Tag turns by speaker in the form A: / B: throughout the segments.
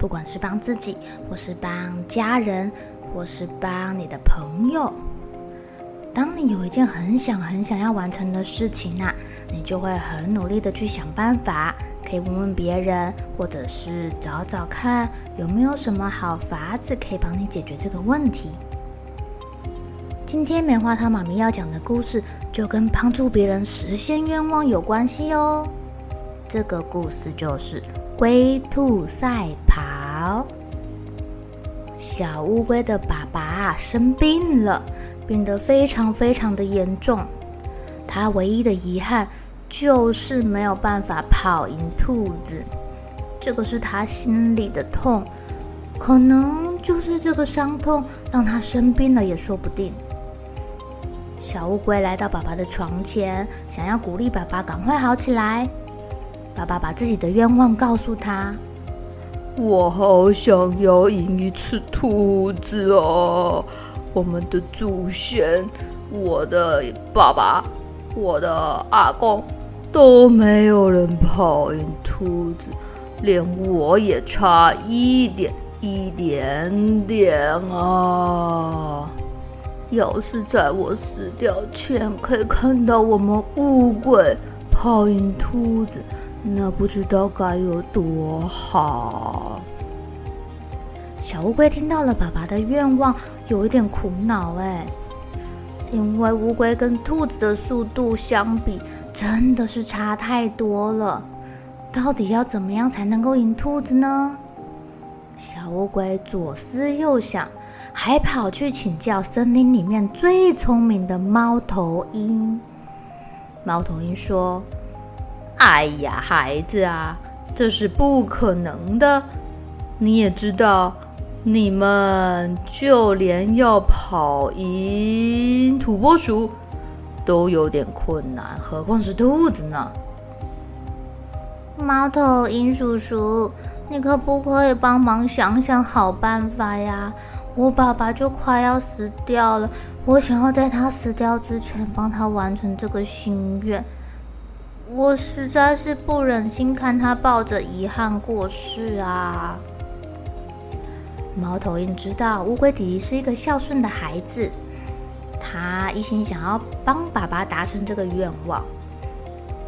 A: 不管是帮自己，或是帮家人，或是帮你的朋友，当你有一件很想很想要完成的事情啊，你就会很努力的去想办法，可以问问别人，或者是找找看有没有什么好法子可以帮你解决这个问题。今天棉花糖妈咪要讲的故事，就跟帮助别人实现愿望有关系哦。这个故事就是龟兔赛跑。小乌龟的爸爸生病了，病得非常非常的严重。他唯一的遗憾就是没有办法跑赢兔子，这个是他心里的痛。可能就是这个伤痛让他生病了，也说不定。小乌龟来到爸爸的床前，想要鼓励爸爸赶快好起来。爸爸把自己的愿望告诉他：“
B: 我好想要赢一次兔子哦！我们的祖先、我的爸爸、我的阿公都没有人跑赢兔子，连我也差一点一点点啊！要是在我死掉前可以看到我们乌龟跑赢兔子。”那不知道该有多好。
A: 小乌龟听到了爸爸的愿望，有一点苦恼哎，因为乌龟跟兔子的速度相比，真的是差太多了。到底要怎么样才能够赢兔子呢？小乌龟左思右想，还跑去请教森林里面最聪明的猫头鹰。猫头鹰说。
B: 哎呀，孩子啊，这是不可能的。你也知道，你们就连要跑赢土拨鼠都有点困难，何况是兔子呢？
A: 猫头鹰叔叔，你可不可以帮忙想想好办法呀？我爸爸就快要死掉了，我想要在他死掉之前帮他完成这个心愿。我实在是不忍心看他抱着遗憾过世啊！猫头鹰知道乌龟弟弟是一个孝顺的孩子，他一心想要帮爸爸达成这个愿望。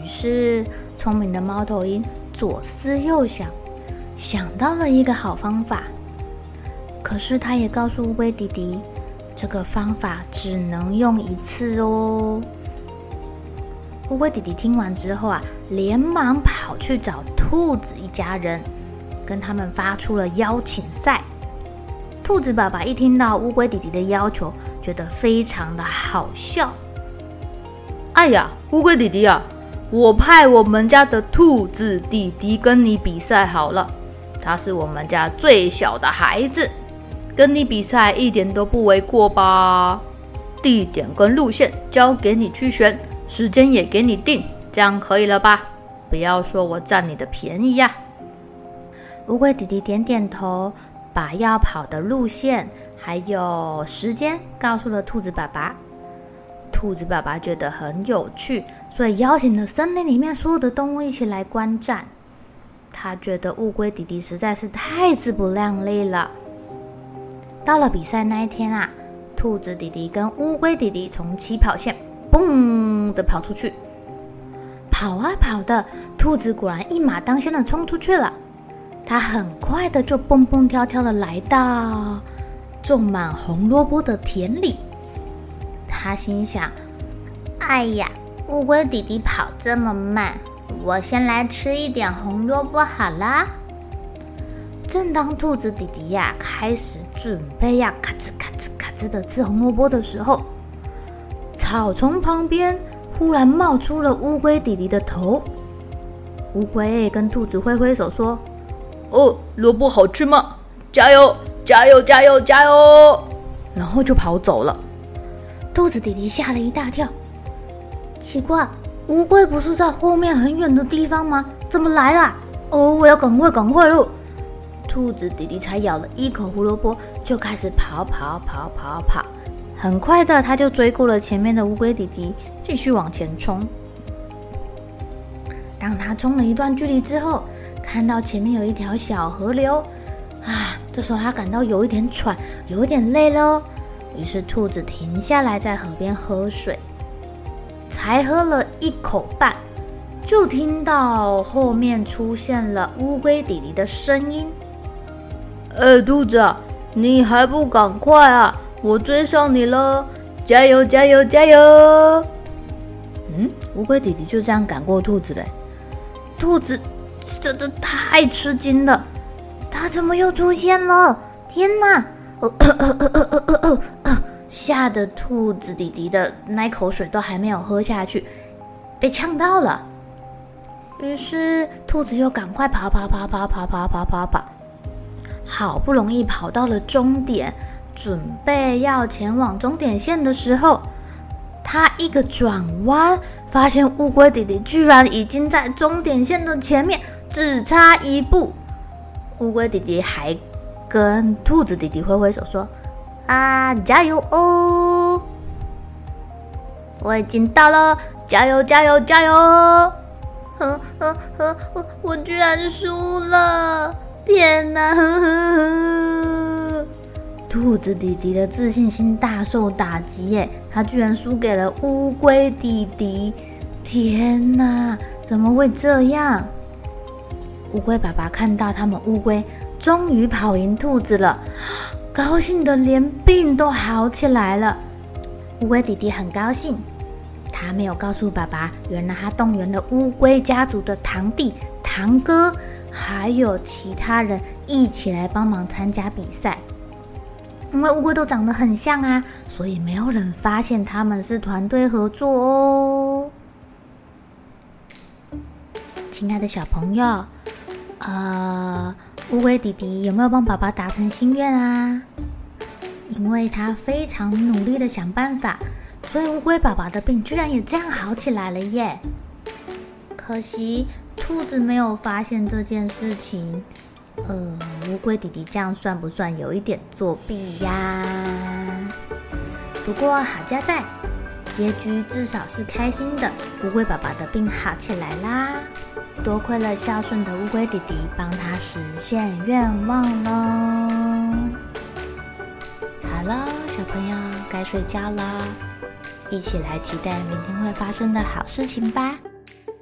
A: 于是，聪明的猫头鹰左思右想，想到了一个好方法。可是，他也告诉乌龟弟弟，这个方法只能用一次哦。乌龟弟弟听完之后啊，连忙跑去找兔子一家人，跟他们发出了邀请赛。兔子爸爸一听到乌龟弟弟的要求，觉得非常的好笑。
B: 哎呀，乌龟弟弟啊，我派我们家的兔子弟弟跟你比赛好了。他是我们家最小的孩子，跟你比赛一点都不为过吧？地点跟路线交给你去选。时间也给你定，这样可以了吧？不要说我占你的便宜呀！
A: 乌龟弟弟点点头，把要跑的路线还有时间告诉了兔子爸爸。兔子爸爸觉得很有趣，所以邀请了森林里面所有的动物一起来观战。他觉得乌龟弟弟实在是太自不量力了。到了比赛那一天啊，兔子弟弟跟乌龟弟弟从起跑线。嘣的跑出去，跑啊跑的，兔子果然一马当先的冲出去了。它很快的就蹦蹦跳跳的来到种满红萝卜的田里。他心想：“哎呀，乌龟弟弟跑这么慢，我先来吃一点红萝卜好啦。”正当兔子弟弟呀开始准备要咔哧咔哧咔哧的吃红萝卜的时候，草丛旁边忽然冒出了乌龟弟弟的头。乌龟跟兔子挥挥手说：“
B: 哦，萝卜好吃吗？加油，加油，加油，加油！”然后就跑走了。
A: 兔子弟弟吓了一大跳，奇怪，乌龟不是在后面很远的地方吗？怎么来了？哦，我要赶快，赶快喽！兔子弟弟才咬了一口胡萝卜，就开始跑跑跑跑跑，很快的他就追过了前面的乌龟弟弟，继续往前冲。当他冲了一段距离之后，看到前面有一条小河流，啊，这时候他感到有一点喘，有一点累了哦。于是兔子停下来在河边喝水，才喝了一口半，就听到后面出现了乌龟弟弟的声音。
B: 哎，兔子，你还不赶快啊！我追上你了，加油，加油，加油！
A: 嗯，乌龟弟弟就这样赶过兔子嘞。兔子真的太吃惊了，他怎么又出现了？天哪！哦，吓得兔子弟弟的那口水都还没有喝下去，被呛到了。于是兔子又赶快跑跑跑跑跑跑跑跑跑。好不容易跑到了终点，准备要前往终点线的时候，他一个转弯，发现乌龟弟弟居然已经在终点线的前面，只差一步。乌龟弟弟还跟兔子弟弟挥挥手说：“啊，加油哦！我已经到了，加油，加油，加油！”呵呵呵，我我居然输了。天哪！呵呵呵，兔子弟弟的自信心大受打击耶，他居然输给了乌龟弟弟。天哪，怎么会这样？乌龟爸爸看到他们乌龟终于跑赢兔子了，高兴得连病都好起来了。乌龟弟弟很高兴，他没有告诉爸爸，原来他动员了乌龟家族的堂弟、堂哥。还有其他人一起来帮忙参加比赛，因为乌龟都长得很像啊，所以没有人发现他们是团队合作哦。亲爱的小朋友，呃，乌龟弟弟有没有帮爸爸达成心愿啊？因为他非常努力的想办法，所以乌龟爸爸的病居然也这样好起来了耶。可惜。兔子没有发现这件事情，呃，乌龟弟弟这样算不算有一点作弊呀？不过好家在，结局至少是开心的，乌龟爸爸的病好起来啦。多亏了孝顺的乌龟弟弟帮他实现愿望喽。好了，小朋友该睡觉了，一起来期待明天会发生的好事情吧。